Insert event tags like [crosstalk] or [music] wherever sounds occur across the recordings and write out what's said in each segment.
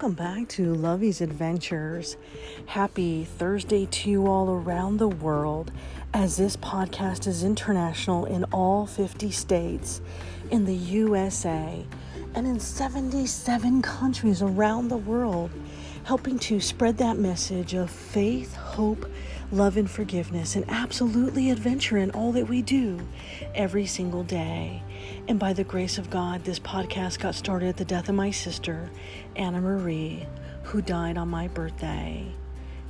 welcome back to Lovey's Adventures. Happy Thursday to you all around the world, as this podcast is international in all 50 states, in the USA, and in 77 countries around the world, helping to spread that message of faith, hope, love, and forgiveness, and absolutely adventure in all that we do every single day. And by the grace of God, this podcast got started at the death of my sister, Anna Marie, who died on my birthday.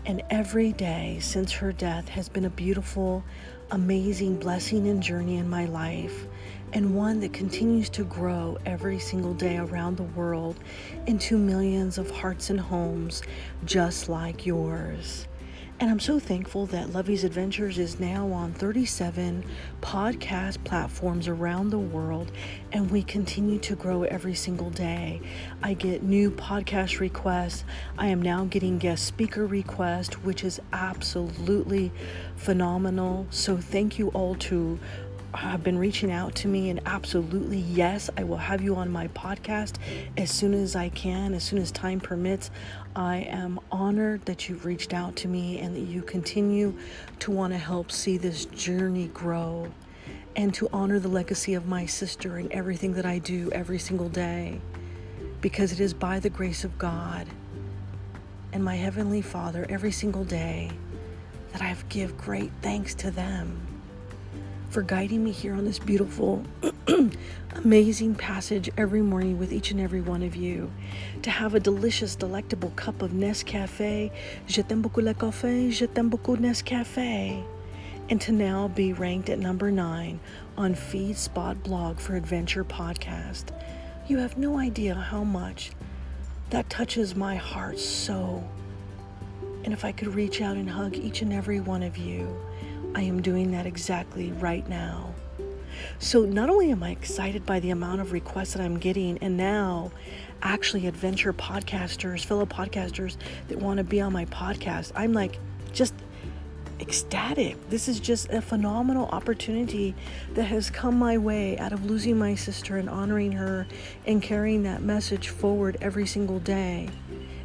And every day since her death has been a beautiful, amazing blessing and journey in my life, and one that continues to grow every single day around the world into millions of hearts and homes just like yours. And I'm so thankful that Lovey's Adventures is now on 37 podcast platforms around the world, and we continue to grow every single day. I get new podcast requests. I am now getting guest speaker requests, which is absolutely phenomenal. So, thank you all to have been reaching out to me, and absolutely, yes, I will have you on my podcast as soon as I can, as soon as time permits. I am honored that you've reached out to me and that you continue to want to help see this journey grow and to honor the legacy of my sister in everything that I do every single day because it is by the grace of God and my Heavenly Father every single day that I give great thanks to them for guiding me here on this beautiful, [clears throat] amazing passage every morning with each and every one of you. To have a delicious, delectable cup of Nescafe. Je t'aime beaucoup le café, je t'aime beaucoup Nescafe. And to now be ranked at number nine on FeedSpot blog for Adventure Podcast. You have no idea how much that touches my heart so. And if I could reach out and hug each and every one of you, I am doing that exactly right now. So, not only am I excited by the amount of requests that I'm getting, and now actually adventure podcasters, fellow podcasters that want to be on my podcast, I'm like just ecstatic. This is just a phenomenal opportunity that has come my way out of losing my sister and honoring her and carrying that message forward every single day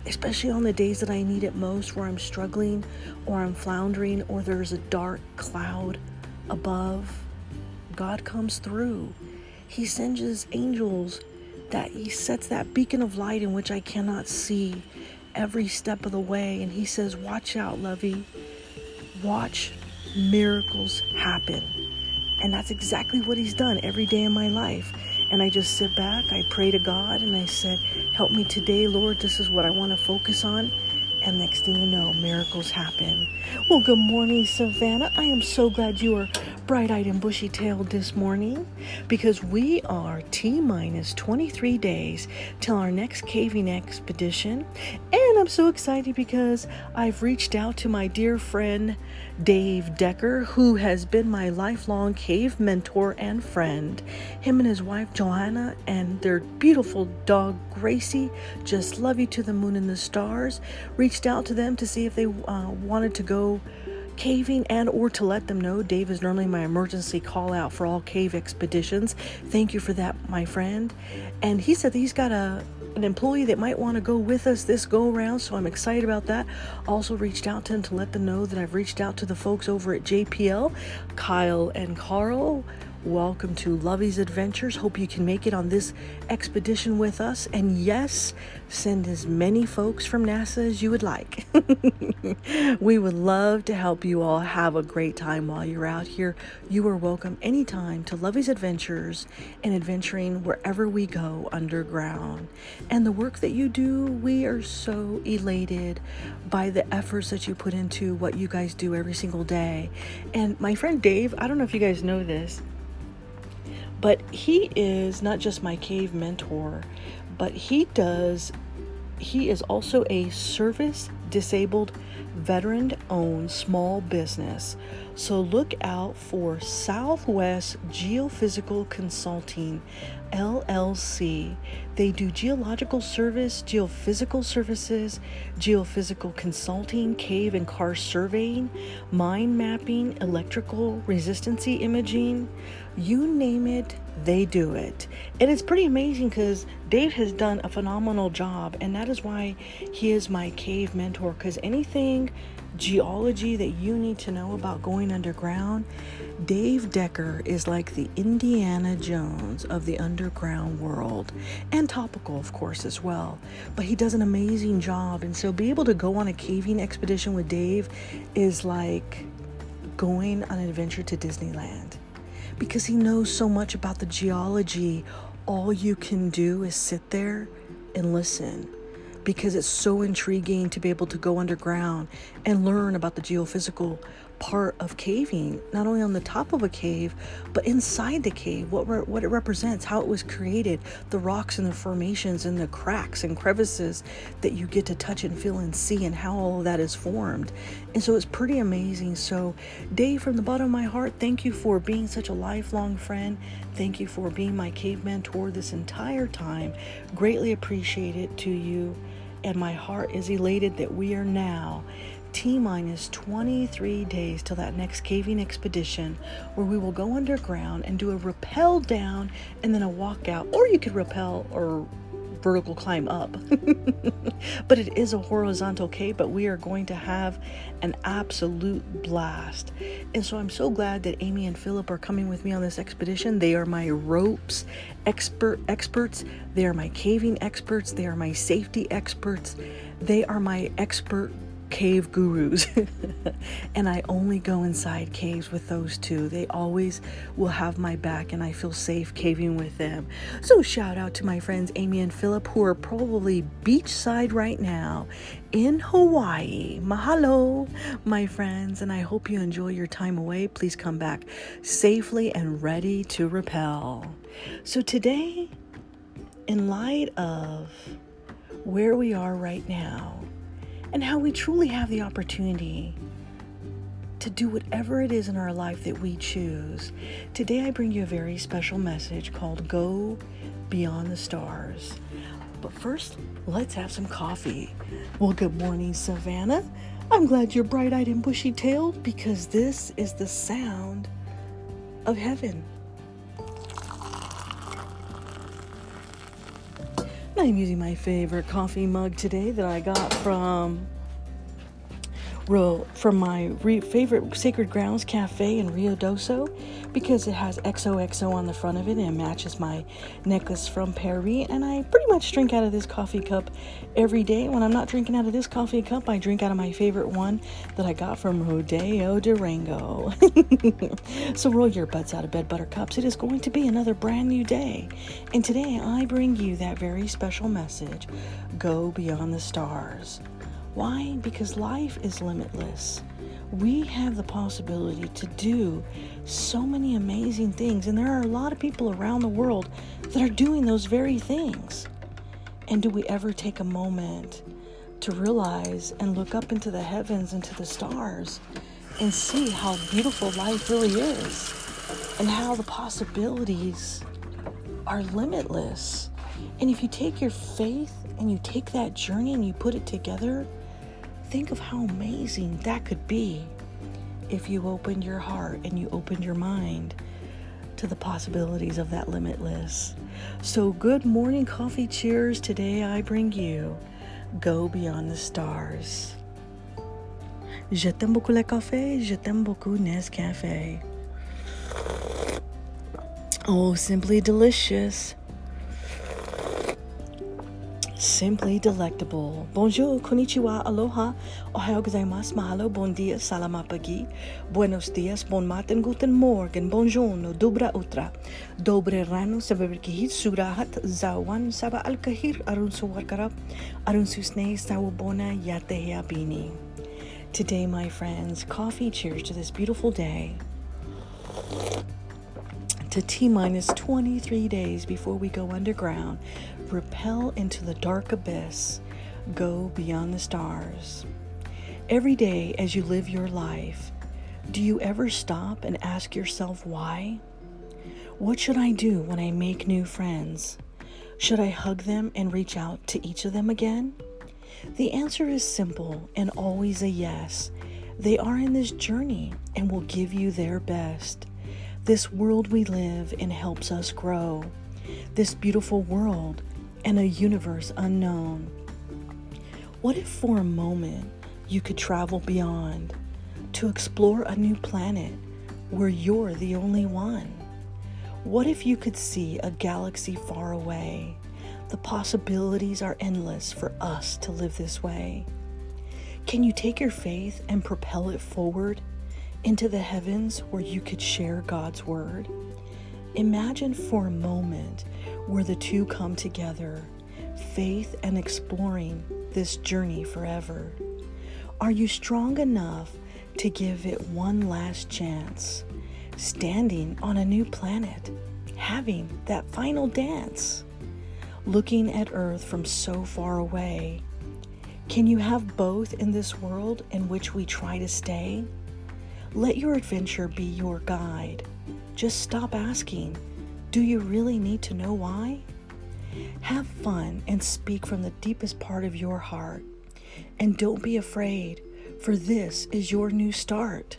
especially on the days that I need it most, where I'm struggling or I'm floundering or there's a dark cloud above. God comes through. He sends his angels that he sets that beacon of light in which I cannot see every step of the way. And he says, Watch out, Lovey. Watch miracles happen. And that's exactly what he's done every day in my life. And I just sit back, I pray to God, and I said, Help me today, Lord. This is what I want to focus on. And next thing you know, miracles happen. Well, good morning, Savannah. I am so glad you are bright eyed and bushy tailed this morning because we are T minus 23 days till our next caving expedition. And I'm so excited because I've reached out to my dear friend Dave Decker, who has been my lifelong cave mentor and friend. Him and his wife Joanna and their beautiful dog Gracie just love you to the moon and the stars. Reached out to them to see if they uh, wanted to go caving and or to let them know. Dave is normally my emergency call out for all cave expeditions. Thank you for that my friend. And he said he's got a an employee that might want to go with us this go around so i'm excited about that. Also reached out to him to let them know that i've reached out to the folks over at jpl kyle and carl Welcome to Lovey's Adventures. Hope you can make it on this expedition with us. And yes, send as many folks from NASA as you would like. [laughs] we would love to help you all have a great time while you're out here. You are welcome anytime to Lovey's Adventures and adventuring wherever we go underground. And the work that you do, we are so elated by the efforts that you put into what you guys do every single day. And my friend Dave, I don't know if you guys know this but he is not just my cave mentor, but he does, he is also a service disabled veteran owned small business. So look out for Southwest Geophysical Consulting LLC. They do geological service, geophysical services, geophysical consulting, cave and karst surveying, mine mapping, electrical resistancy imaging, you name it, they do it. And it's pretty amazing because Dave has done a phenomenal job, and that is why he is my cave mentor. Because anything geology that you need to know about going underground, Dave Decker is like the Indiana Jones of the underground world and topical, of course, as well. But he does an amazing job. And so, be able to go on a caving expedition with Dave is like going on an adventure to Disneyland because he knows so much about the geology. All you can do is sit there and listen because it's so intriguing to be able to go underground and learn about the geophysical part of caving, not only on the top of a cave, but inside the cave, what re- what it represents, how it was created, the rocks and the formations and the cracks and crevices that you get to touch and feel and see, and how all of that is formed. And so it's pretty amazing. So, Dave, from the bottom of my heart, thank you for being such a lifelong friend. Thank you for being my cave mentor this entire time. Greatly appreciate it to you. And my heart is elated that we are now T minus 23 days till that next caving expedition where we will go underground and do a rappel down and then a walk out. Or you could rappel or vertical climb up. [laughs] but it is a horizontal cave, but we are going to have an absolute blast. And so I'm so glad that Amy and Philip are coming with me on this expedition. They are my ropes expert experts. They are my caving experts. They are my safety experts. They are my expert cave gurus. [laughs] and I only go inside caves with those two. They always will have my back, and I feel safe caving with them. So, shout out to my friends Amy and Philip, who are probably beachside right now in Hawaii. Mahalo, my friends, and I hope you enjoy your time away. Please come back safely and ready to repel. So, today, in light of where we are right now, and how we truly have the opportunity to do whatever it is in our life that we choose. Today, I bring you a very special message called Go Beyond the Stars. But first, let's have some coffee. Well, good morning, Savannah. I'm glad you're bright eyed and bushy tailed because this is the sound of heaven. I'm using my favorite coffee mug today that I got from from my re- favorite Sacred Grounds Cafe in Ruidoso because it has XOXO on the front of it and matches my necklace from Paris. And I pretty much drink out of this coffee cup every day. When I'm not drinking out of this coffee cup, I drink out of my favorite one that I got from Rodeo Durango. [laughs] so roll your butts out of bed, buttercups. It is going to be another brand new day. And today I bring you that very special message go beyond the stars. Why? Because life is limitless. We have the possibility to do so many amazing things, and there are a lot of people around the world that are doing those very things. And do we ever take a moment to realize and look up into the heavens, into the stars, and see how beautiful life really is, and how the possibilities are limitless? And if you take your faith and you take that journey and you put it together, think of how amazing that could be if you opened your heart and you opened your mind to the possibilities of that limitless. So, good morning, coffee cheers. Today I bring you Go Beyond the Stars. Je t'aime beaucoup le café, je t'aime beaucoup Nescafe. Oh, simply delicious. Simply delectable. Bonjour, konnichiwa, aloha, ohayo gozaimasu, mahalo, bon dia, salamat pagi, buenos dias, bon matin, guten morgen, bonjourno, dobra utra, dobre rano, sababerkihit, surahat, zawan, saba alkahir, arun suwarkara, arun susne, sawabona, yatehea bini. Today, my friends, coffee cheers to this beautiful day. To T minus 23 days before we go underground repel into the dark abyss, go beyond the stars. Every day as you live your life, do you ever stop and ask yourself why? What should I do when I make new friends? Should I hug them and reach out to each of them again? The answer is simple and always a yes. They are in this journey and will give you their best. This world we live in helps us grow. This beautiful world and a universe unknown. What if for a moment you could travel beyond to explore a new planet where you're the only one? What if you could see a galaxy far away? The possibilities are endless for us to live this way. Can you take your faith and propel it forward into the heavens where you could share God's word? Imagine for a moment where the two come together faith and exploring this journey forever. Are you strong enough to give it one last chance? Standing on a new planet, having that final dance, looking at Earth from so far away. Can you have both in this world in which we try to stay? Let your adventure be your guide. Just stop asking, do you really need to know why? Have fun and speak from the deepest part of your heart. And don't be afraid, for this is your new start.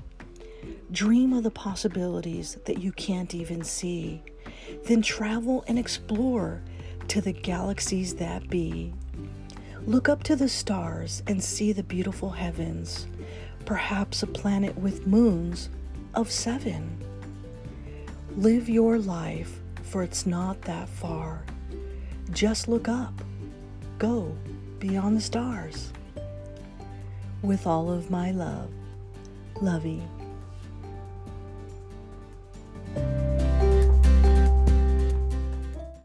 Dream of the possibilities that you can't even see. Then travel and explore to the galaxies that be. Look up to the stars and see the beautiful heavens, perhaps a planet with moons of seven. Live your life, for it's not that far. Just look up. Go beyond the stars. With all of my love, Lovey.